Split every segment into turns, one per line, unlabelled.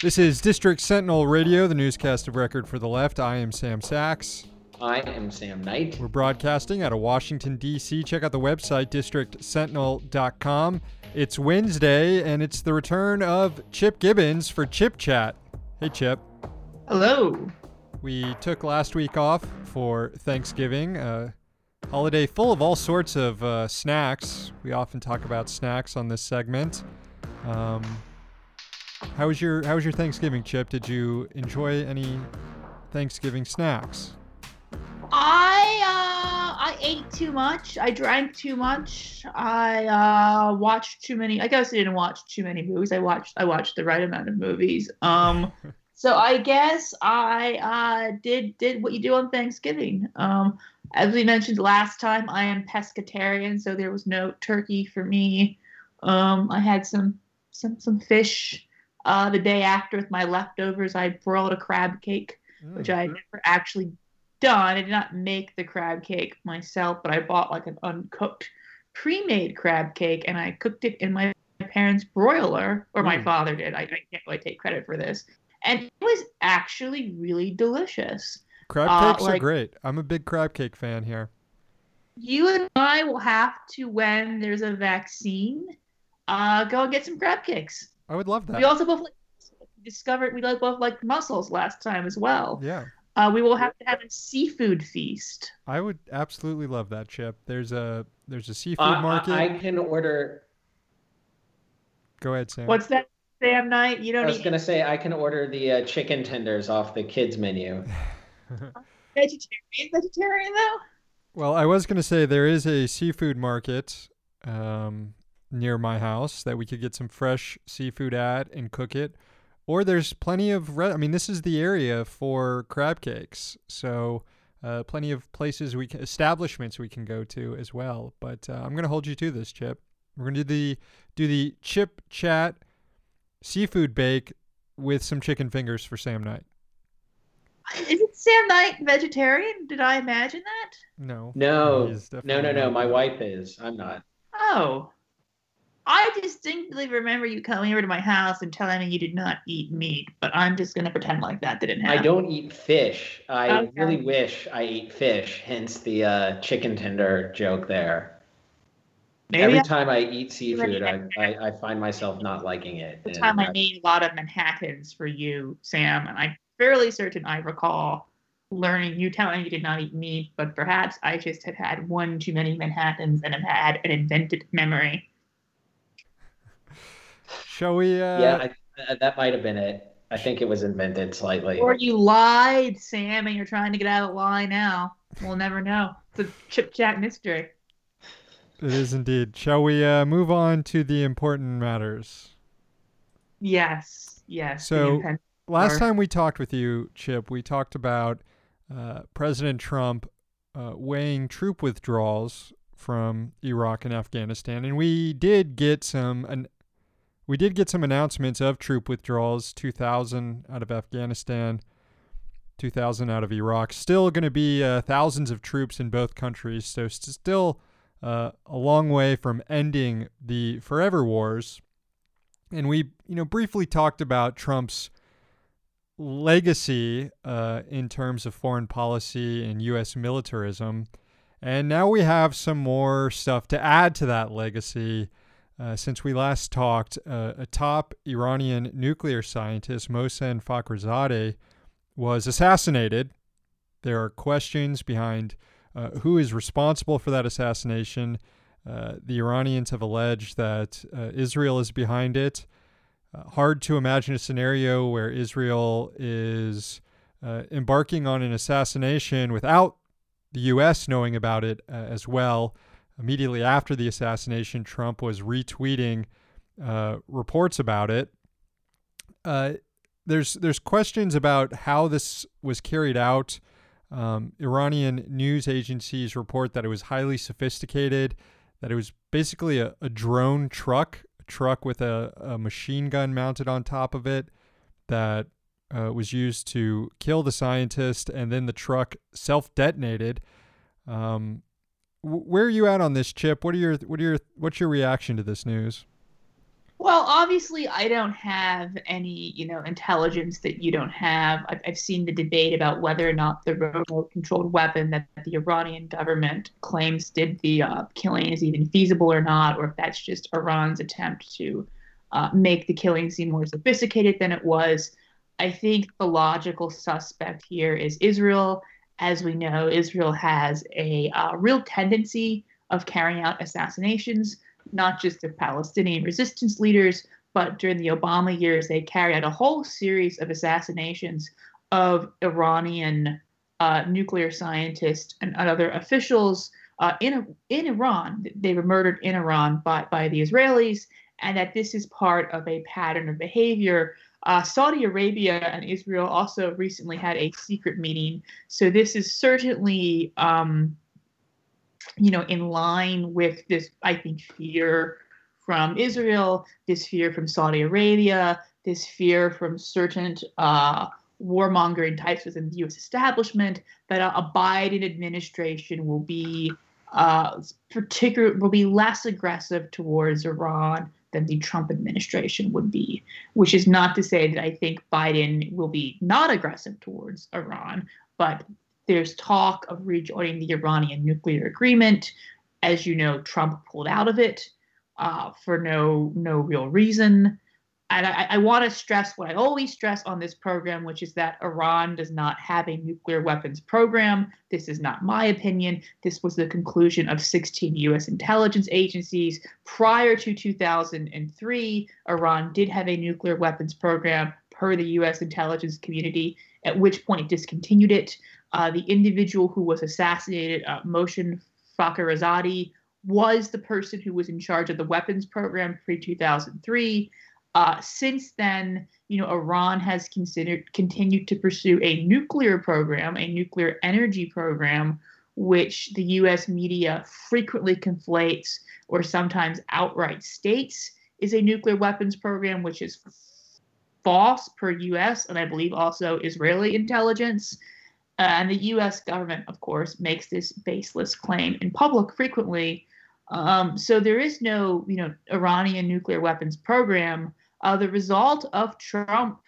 This is District Sentinel Radio, the newscast of record for the left. I am Sam Sacks.
I am Sam Knight.
We're broadcasting out of Washington, D.C. Check out the website, districtsentinel.com. It's Wednesday, and it's the return of Chip Gibbons for Chip Chat. Hey, Chip.
Hello.
We took last week off for Thanksgiving, a holiday full of all sorts of uh, snacks. We often talk about snacks on this segment. Um, how was your How was your Thanksgiving, Chip? Did you enjoy any Thanksgiving snacks?
I uh I ate too much. I drank too much. I uh watched too many. I guess I didn't watch too many movies. I watched I watched the right amount of movies. Um so I guess I uh did did what you do on Thanksgiving. Um as we mentioned last time, I am pescatarian, so there was no turkey for me. Um I had some some some fish uh, the day after with my leftovers, I broiled a crab cake, mm. which I had never actually done. I did not make the crab cake myself, but I bought like an uncooked, pre-made crab cake, and I cooked it in my parents' broiler, or mm. my father did. I, I, can't really take credit for this, and it was actually really delicious.
Crab uh, cakes uh, like, are great. I'm a big crab cake fan here.
You and I will have to, when there's a vaccine, uh, go and get some crab cakes.
I would love that.
We also both like, discovered we both liked mussels last time as well.
Yeah.
Uh, we will have to have a seafood feast.
I would absolutely love that, Chip. There's a there's a seafood
uh,
market.
I can order.
Go ahead, Sam.
What's that, Sam Knight? You don't.
I was gonna say I can order the uh, chicken tenders off the kids menu.
vegetarian, vegetarian though.
Well, I was gonna say there is a seafood market. Um, near my house that we could get some fresh seafood at and cook it. Or there's plenty of, re- I mean, this is the area for crab cakes. So, uh, plenty of places we can, establishments we can go to as well. But uh, I'm going to hold you to this, Chip. We're going to do the, do the chip chat seafood bake with some chicken fingers for Sam Knight.
Is it Sam Knight vegetarian? Did I imagine that?
No.
No. No, no, no. My wife is. I'm not.
Oh. I distinctly remember you coming over to my house and telling me you did not eat meat, but I'm just going to pretend like that didn't happen.
I don't eat fish. I okay. really wish I ate fish, hence the uh, chicken tender joke there. Maybe Every I, time I eat seafood, I, I, I, find myself not liking it.
The time I made a lot of Manhattans for you, Sam, and I'm fairly certain I recall learning you telling me you did not eat meat, but perhaps I just had had one too many Manhattans and have had an invented memory.
Shall we? Uh...
Yeah, I, uh, that might have been it. I think it was invented slightly.
Or you lied, Sam, and you're trying to get out of the lie now. We'll never know. It's a chip chat mystery.
It is indeed. Shall we uh, move on to the important matters?
Yes. Yes.
So last time we talked with you, Chip, we talked about uh, President Trump uh, weighing troop withdrawals from Iraq and Afghanistan, and we did get some an we did get some announcements of troop withdrawals 2,000 out of Afghanistan, 2,000 out of Iraq. Still going to be uh, thousands of troops in both countries, so still uh, a long way from ending the forever wars. And we, you know, briefly talked about Trump's legacy uh, in terms of foreign policy and U.S. militarism. And now we have some more stuff to add to that legacy uh, since we last talked, uh, a top Iranian nuclear scientist, Mohsen Fakhrizadeh, was assassinated. There are questions behind uh, who is responsible for that assassination. Uh, the Iranians have alleged that uh, Israel is behind it. hard to imagine a scenario where Israel is embarking on an assassination without the U.S. knowing about it as well immediately after the assassination, Trump was retweeting uh, reports about it. Uh, there's there's questions about how this was carried out. Um, Iranian news agencies report that it was highly sophisticated, that it was basically a, a drone truck, a truck with a, a, machine gun mounted on top of it that uh, was used to kill the scientist, and then the truck self detonated. Um, where are you at on this, Chip? What are your what are your what's your reaction to this news?
Well, obviously, I don't have any, you know, intelligence that you don't have. I've, I've seen the debate about whether or not the remote-controlled weapon that the Iranian government claims did the uh, killing is even feasible or not, or if that's just Iran's attempt to uh, make the killing seem more sophisticated than it was. I think the logical suspect here is Israel. As we know, Israel has a uh, real tendency of carrying out assassinations not just of Palestinian resistance leaders, but during the Obama years, they carried out a whole series of assassinations of Iranian uh, nuclear scientists and other officials uh, in in Iran. They were murdered in Iran by by the Israelis, and that this is part of a pattern of behavior. Uh, Saudi Arabia and Israel also recently had a secret meeting, so this is certainly. Um, you know, in line with this, I think, fear from Israel, this fear from Saudi Arabia, this fear from certain uh, warmongering types within the U.S. establishment that a, a Biden administration will be uh, particular will be less aggressive towards Iran than the Trump administration would be. Which is not to say that I think Biden will be not aggressive towards Iran, but there's talk of rejoining the Iranian nuclear agreement. As you know, Trump pulled out of it uh, for no no real reason. And I, I want to stress what I always stress on this program, which is that Iran does not have a nuclear weapons program. This is not my opinion. This was the conclusion of 16 U.S. intelligence agencies. Prior to 2003, Iran did have a nuclear weapons program per the U.S. intelligence community, at which point it discontinued it. Uh, the individual who was assassinated, uh, Mohsen Fakhrizadeh, was the person who was in charge of the weapons program pre 2003. Uh, since then, you know, Iran has considered continued to pursue a nuclear program, a nuclear energy program, which the U.S. media frequently conflates or sometimes outright states is a nuclear weapons program, which is false per U.S. and I believe also Israeli intelligence. Uh, and the US government, of course, makes this baseless claim in public frequently. Um, so there is no, you know, Iranian nuclear weapons program. Uh, the result of Trump,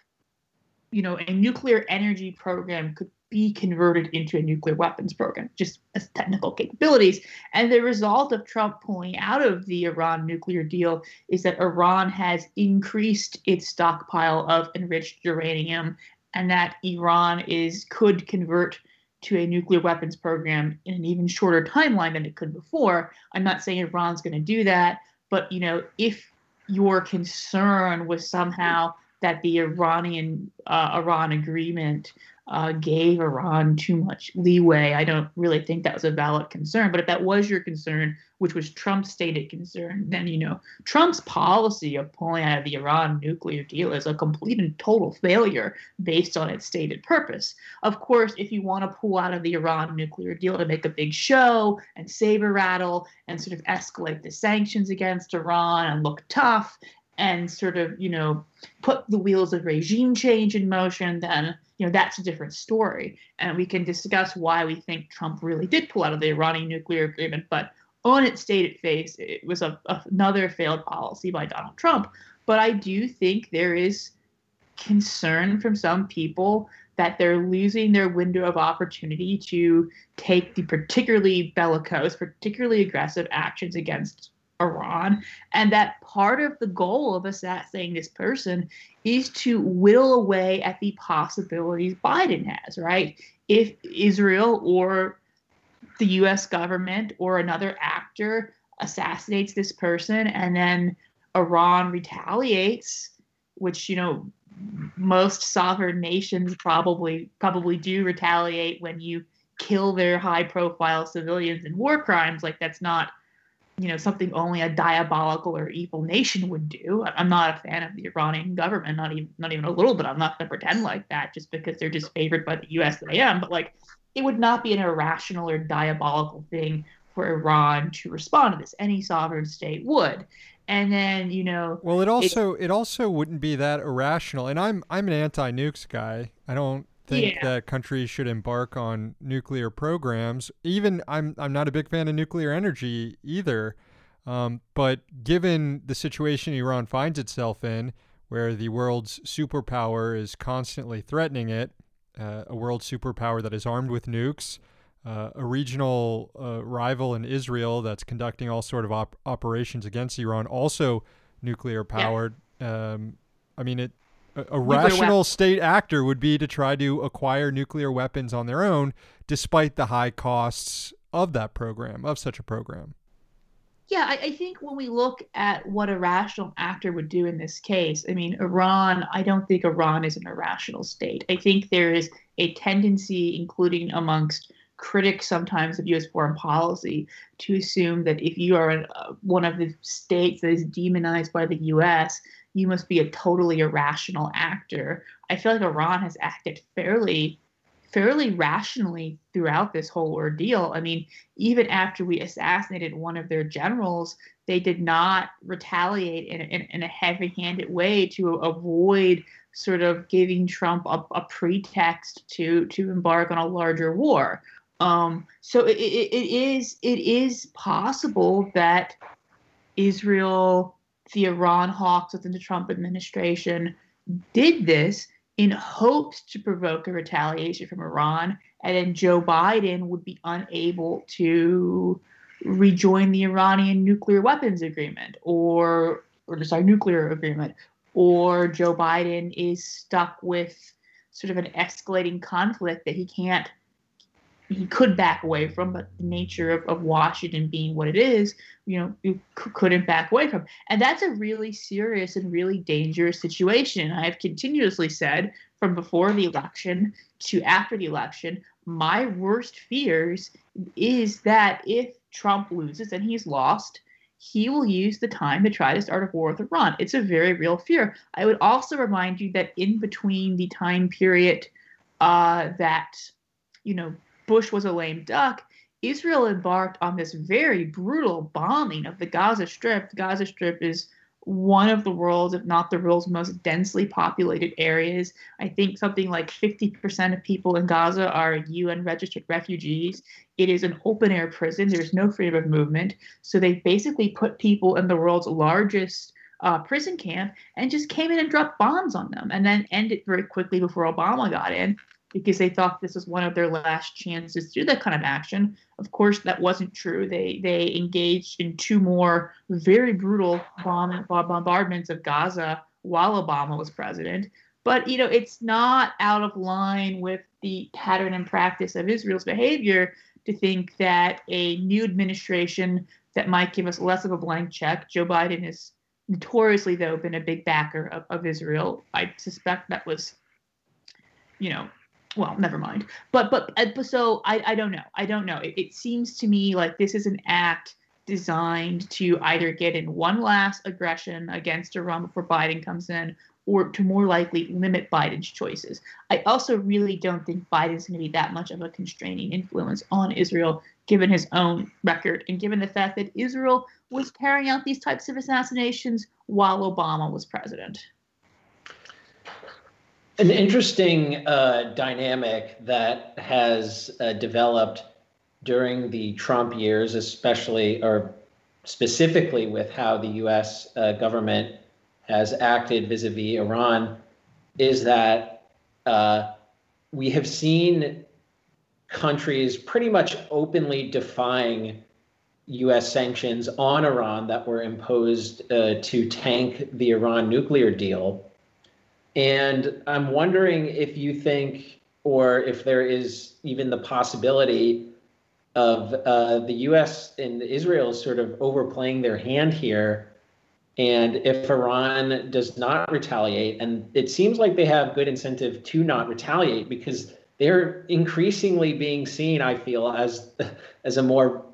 you know, a nuclear energy program could be converted into a nuclear weapons program, just as technical capabilities. And the result of Trump pulling out of the Iran nuclear deal is that Iran has increased its stockpile of enriched uranium and that Iran is could convert to a nuclear weapons program in an even shorter timeline than it could before. I'm not saying Iran's going to do that, but you know, if your concern was somehow that the Iranian uh, Iran agreement uh, gave Iran too much leeway. I don't really think that was a valid concern. But if that was your concern, which was Trump's stated concern, then you know Trump's policy of pulling out of the Iran nuclear deal is a complete and total failure based on its stated purpose. Of course, if you want to pull out of the Iran nuclear deal to make a big show and saber rattle and sort of escalate the sanctions against Iran and look tough and sort of you know put the wheels of regime change in motion, then you know that's a different story. And we can discuss why we think trump really did pull out of the iranian nuclear agreement but on its stated face it was a, another failed policy by donald trump. But i do think there is concern from some people that they're losing their window of opportunity to take the particularly bellicose particularly aggressive actions against Iran, and that part of the goal of assassinating this person is to whittle away at the possibilities Biden has, right? If Israel or the US government or another actor assassinates this person and then Iran retaliates, which, you know, most sovereign nations probably probably do retaliate when you kill their high profile civilians in war crimes like that's not you know something only a diabolical or evil nation would do. I'm not a fan of the Iranian government, not even not even a little bit. I'm not going to pretend like that just because they're just favored by the U.S. that I am. But like, it would not be an irrational or diabolical thing for Iran to respond to this. Any sovereign state would. And then you know.
Well, it also it, it also wouldn't be that irrational. And I'm I'm an anti-nukes guy. I don't think yeah. that countries should embark on nuclear programs. Even I'm I'm not a big fan of nuclear energy either. Um, but given the situation Iran finds itself in, where the world's superpower is constantly threatening it, uh, a world superpower that is armed with nukes, uh, a regional uh, rival in Israel that's conducting all sort of op- operations against Iran, also nuclear powered. Yeah. Um, I mean, it a, a rational state actor would be to try to acquire nuclear weapons on their own, despite the high costs of that program, of such a program.
Yeah, I, I, think when we look at what a rational actor would do in this case, I mean, Iran, I don't think Iran is an irrational state. I think there is a tendency, including amongst critics sometimes of U.S. foreign policy, to assume that if you are uh, one of the states that is demonized by the U.S., you must be a totally irrational actor. I feel like Iran has acted fairly fairly rationally throughout this whole ordeal. I mean, even after we assassinated one of their generals, they did not retaliate in, in, in a heavy handed way to avoid sort of giving Trump a, a, pretext to, to embark on a larger war. Um, so it, it, it is it is possible that Israel, the Iran hawks within the Trump administration, did this in hopes to provoke a retaliation from Iran, and then Joe Biden would be unable to rejoin the Iranian nuclear weapons agreement or or sorry nuclear agreement or Joe Biden is stuck with sort of an escalating conflict that he can't he could back away from, but the nature of, of Washington being what it is, you know, you c- couldn't back away from. And that's a really serious and really dangerous situation. I have continuously said from before the election to after the election, my worst fears is that if Trump loses and he's lost, he will use the time to try to start a war with Iran. It's a very real fear. I would also remind you that in between the time period uh, that, you know, Bush was a lame duck, Israel embarked on this very brutal bombing of the Gaza Strip. The Gaza Strip is one of the world's, if not the world's most densely populated areas. I think something like 50% of people in Gaza are UN registered refugees. It is an open air prison, there's no freedom of movement. So they basically put people in the world's largest uh, prison camp and just came in and dropped bombs on them and then ended very quickly before Obama got in because they thought this was one of their last chances to do that kind of action. Of course, that wasn't true. They they engaged in two more very brutal bomb, bombardments of Gaza while Obama was president. But you know, it's not out of line with the pattern and practice of Israel's behavior to think that a new administration that might give us less of a blank check. Joe Biden has notoriously, though, been a big backer of, of Israel. I suspect that was, you know, well never mind. But but, uh, but so i i don't know. I don't know. It, it, seems to me like this is an act designed to either get in one last aggression against iran before biden comes in or to more likely limit biden's choices. I also really don't think biden's going to be that much of a constraining influence on israel given his own record and given the fact that israel was carrying out these types of assassinations while obama was president
an interesting uh, dynamic that has uh, developed during the Trump years, especially or specifically with how the U.S. Uh, government has acted vis-a-vis Iran, is that uh, we have seen countries pretty much openly defying U.S. sanctions on Iran that were imposed uh, to tank the Iran nuclear deal and I'm wondering if you think, or if there is even the possibility of uh, the U.S. and Israel sort of overplaying their hand here. And if Iran does not retaliate, and it seems like they have good incentive to not retaliate because they're increasingly being seen, I feel, as as a more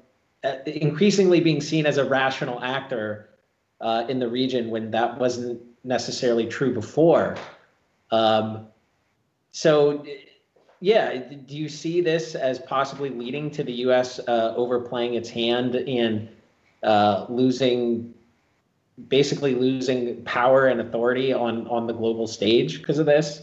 uh, increasingly being seen as a rational actor uh, in the region when that wasn't necessarily true before. Um, so, yeah, do you see this as possibly leading to the U.S. Uh, overplaying its hand and uh, losing, basically losing power and authority on on the global stage because of this?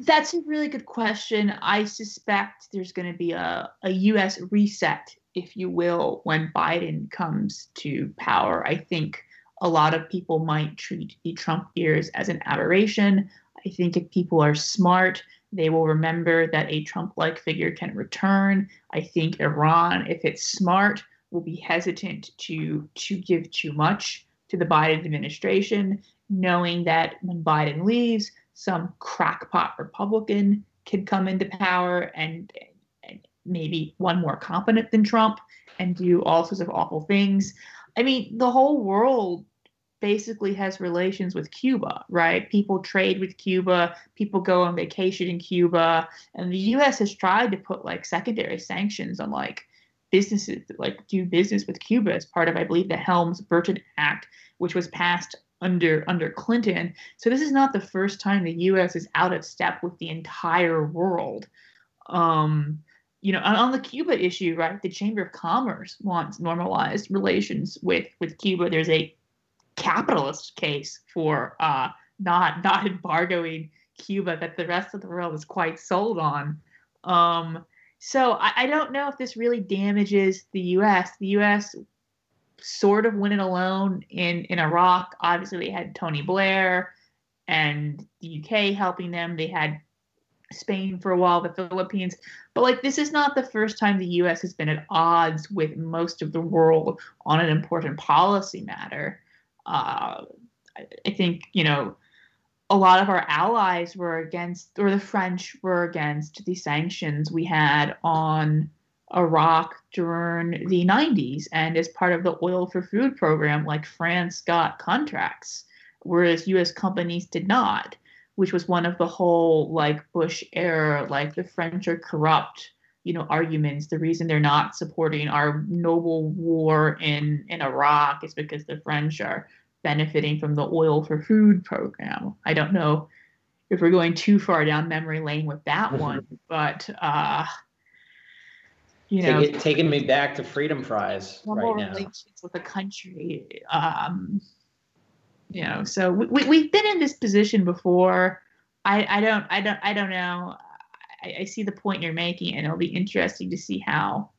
That's a really good question. I suspect there's going to be a, a U.S. reset if you will, when Biden comes to power. I think a lot of people might treat the Trump years as an aberration. I think if people are smart, they will remember that a Trump like figure can return. I think Iran, if it's smart, will be hesitant to, to give too much to the Biden administration, knowing that when Biden leaves, some crackpot Republican could come into power and, and maybe one more competent than Trump and do all sorts of awful things. I mean, the whole world basically has relations with Cuba, right? People trade with Cuba, people go on vacation in Cuba, and the US has tried to put like secondary sanctions on like businesses that like do business with Cuba as part of I believe the Helms-Burton Act, which was passed under under Clinton. So this is not the first time the US is out of step with the entire world. Um you know, on, the Cuba issue, right? The Chamber of Commerce wants normalized relations with with Cuba. There's a capitalist case for uh, not not embargoing Cuba that the rest of the world is quite sold on. Um, so I, I, don't know if this really damages the U.S. The U.S. sort of went it alone in in Iraq. Obviously, they had Tony Blair and the UK helping them. They had Spain for a while, the Philippines. But like this is not the first time the US has been at odds with most of the world on an important policy matter uh, I think you know a lot of our allies were against, or the French were against the sanctions we had on Iraq during the 90s. And as part of the oil for food program, like France got contracts, whereas US companies did not, which was one of the whole like Bush era, like the French are corrupt, you know, arguments. The reason they're not supporting our noble war in, in Iraq is because the French are benefiting from the oil for food program. I don't know if we're going too far down memory lane with that one, but uh, you know,
Take it, taking me back to freedom fries right now.
With the country, um, you know. So we, we have been in this position before. I, I don't I don't I don't know. I, I see the point you're making, and it'll be interesting to see how.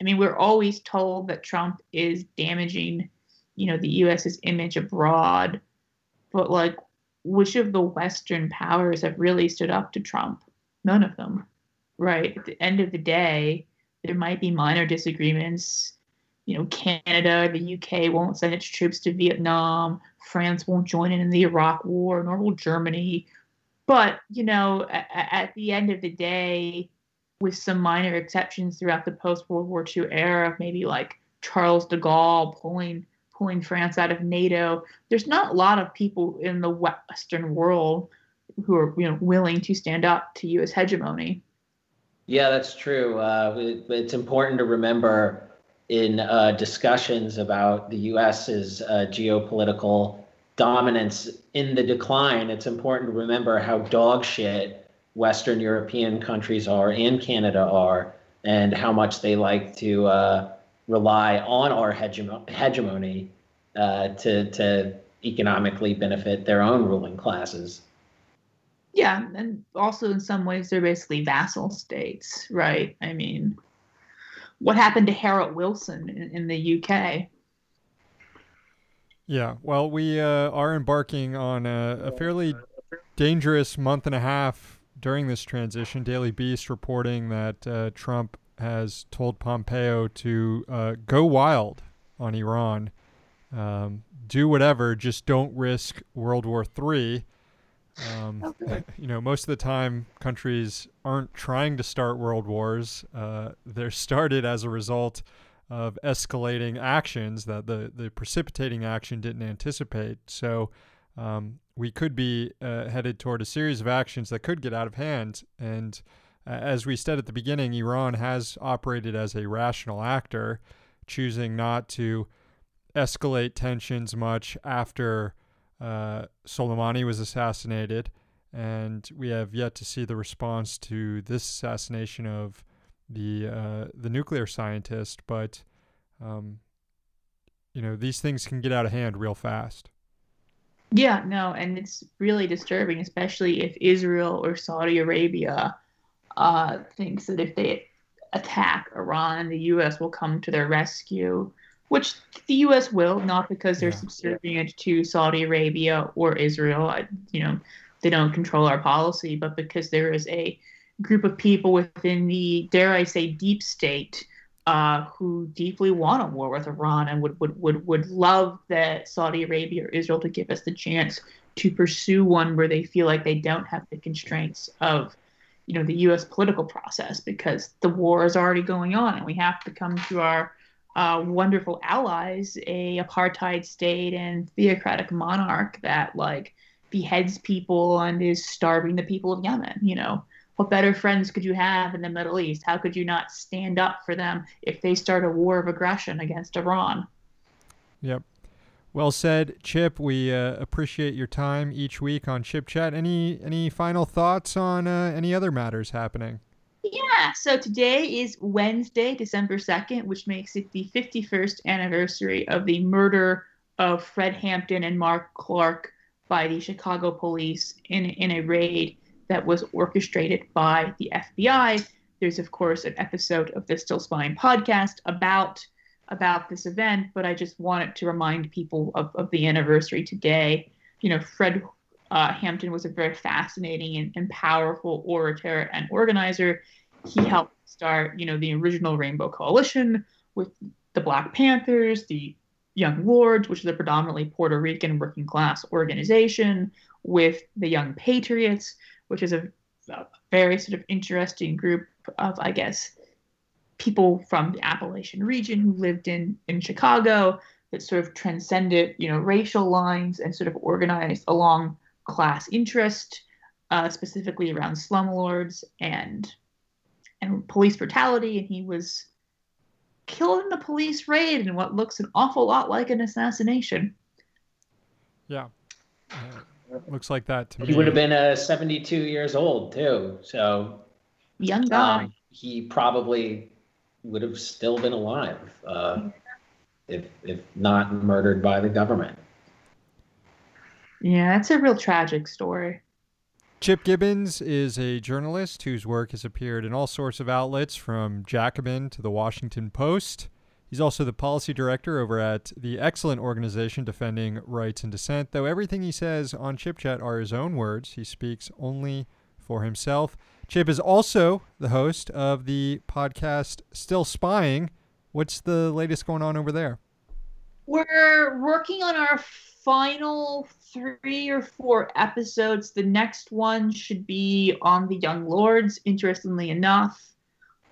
I mean, we're always told that Trump is damaging you know the US's image abroad, but like which of the Western powers have really stood up to Trump? None of them, right? At the end of the day, there might be minor disagreements. You know, Canada, the UK won't send its troops to Vietnam. France won't join in in the Iraq War, nor will Germany. But you know, at, at the end of the day, with some minor exceptions throughout the post World War II era, maybe like Charles de Gaulle pulling pulling France out of NATO. There's not a lot of people in the Western world who are you know willing to stand up to U.S. hegemony.
Yeah, that's true. Uh, it, it's important to remember in uh, discussions about the U.S.'s uh, geopolitical dominance in the decline. It's important to remember how dog shit Western European countries are and Canada are, and how much they like to uh, rely on our hegemony uh, to to economically benefit their own ruling classes.
Yeah, and also in some ways they're basically vassal states, right? I mean, what happened to Harold Wilson in, in the UK?
Yeah, well, we uh, are embarking on a, a fairly dangerous month and a half during this transition. Daily Beast reporting that uh, Trump has told Pompeo to uh, go wild on Iran, um, do whatever, just don't risk World War III. Um. You know, most of the time, countries aren't trying to start world wars. Uh, they're started as a result of escalating actions that the, the precipitating action didn't anticipate. So um, we could be uh, headed toward a series of actions that could get out of hand. And as we said at the beginning, Iran has operated as a rational actor, choosing not to escalate tensions much after uh, Soleimani was assassinated. And we have yet to see the response to this assassination of the uh, the nuclear scientist. But um, you know these things can get out of hand real fast.
Yeah, no, and it's really disturbing, especially if Israel or Saudi Arabia uh, thinks that if they attack Iran, the U.S. will come to their rescue, which the U.S. will, not because they're yeah. subservient to Saudi Arabia or Israel. I, you know, they don't control our policy, but because there is a group of people within the, dare I say, deep state uh, who deeply want a war with Iran and would, would, would, would love that Saudi Arabia or Israel to give us the chance to pursue one where they feel like they don't have the constraints of you know the U.S. political process because the war is already going on, and we have to come to our uh, wonderful allies, a apartheid state and theocratic monarch that like beheads people and is starving the people of Yemen. You know, what better friends could you have in the Middle East? How could you not stand up for them if they start a war of aggression against Iran?
Yep. Well said, Chip. We uh, appreciate your time each week on Chip Chat. Any any final thoughts on uh, any other matters happening?
Yeah. So today is Wednesday, December second, which makes it the 51st anniversary of the murder of Fred Hampton and Mark Clark by the Chicago police in in a raid that was orchestrated by the FBI. There's of course an episode of the Still Spying podcast about about this event, but I just wanted to remind people of, of the anniversary today. You know, Fred uh, Hampton was a very fascinating and, and powerful orator and organizer. He helped start, you know, the original Rainbow Coalition with the Black Panthers, the Young Lords, which is a predominantly Puerto Rican working class organization, with the Young Patriots, which is a, a very sort of interesting group of, I guess, people from the Appalachian region who lived in in Chicago that sort of transcended you know racial lines and sort of organized along class interest, uh, specifically around slumlords and and police brutality. And he was killed in a police raid in what looks an awful lot like an assassination.
Yeah. Uh, looks like that to
he me. He would have been uh, 72 years old too. So
young guy. Um,
he probably would have still been alive uh, if if not murdered by the government.
Yeah, that's a real tragic story.
Chip Gibbons is a journalist whose work has appeared in all sorts of outlets from Jacobin to the Washington Post. He's also the policy director over at the excellent organization Defending Rights and Dissent. Though everything he says on Chip Chat are his own words, he speaks only for himself. Chip is also the host of the podcast Still Spying. What's the latest going on over there?
We're working on our final three or four episodes. The next one should be on the Young Lords, interestingly enough.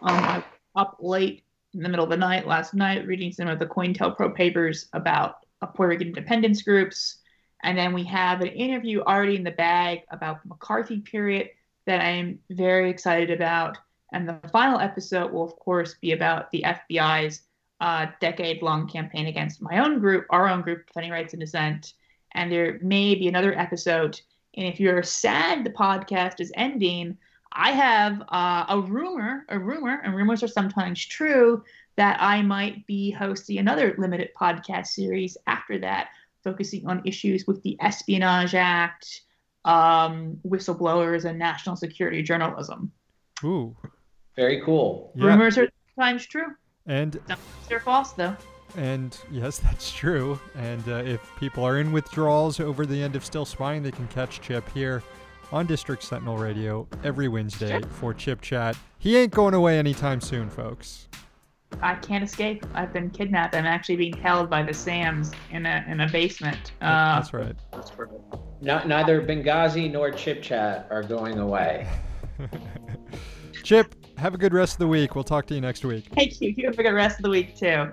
Um, up late in the middle of the night last night reading some of the COINTELPRO papers about Puerto Rican independence groups. And then we have an interview already in the bag about the McCarthy period that I'm very excited about. And the final episode will, of course, be about the FBI's uh, decade long campaign against my own group, our own group, Defending Rights and Dissent. And there may be another episode. And if you're sad the podcast is ending, I have uh, a rumor, a rumor, and rumors are sometimes true, that I might be hosting another limited podcast series after that, focusing on issues with the Espionage Act, um, whistleblowers and national security journalism.
Ooh.
Very cool.
Yeah. Rumors are sometimes true.
And
they're false, though.
And yes, that's true. And uh, if people are in withdrawals over the end of Still Spying, they can catch Chip here on District Sentinel Radio every Wednesday for Chip Chat. He ain't going away anytime soon, folks.
I can't escape. I've been kidnapped. I'm actually being held by the Sams in a in a basement.
Uh, that's right. That's
Not, neither Benghazi nor Chip Chat are going away.
Chip, have a good rest of the week. We'll talk to you next week.
Thank you. You have a good rest of the week too.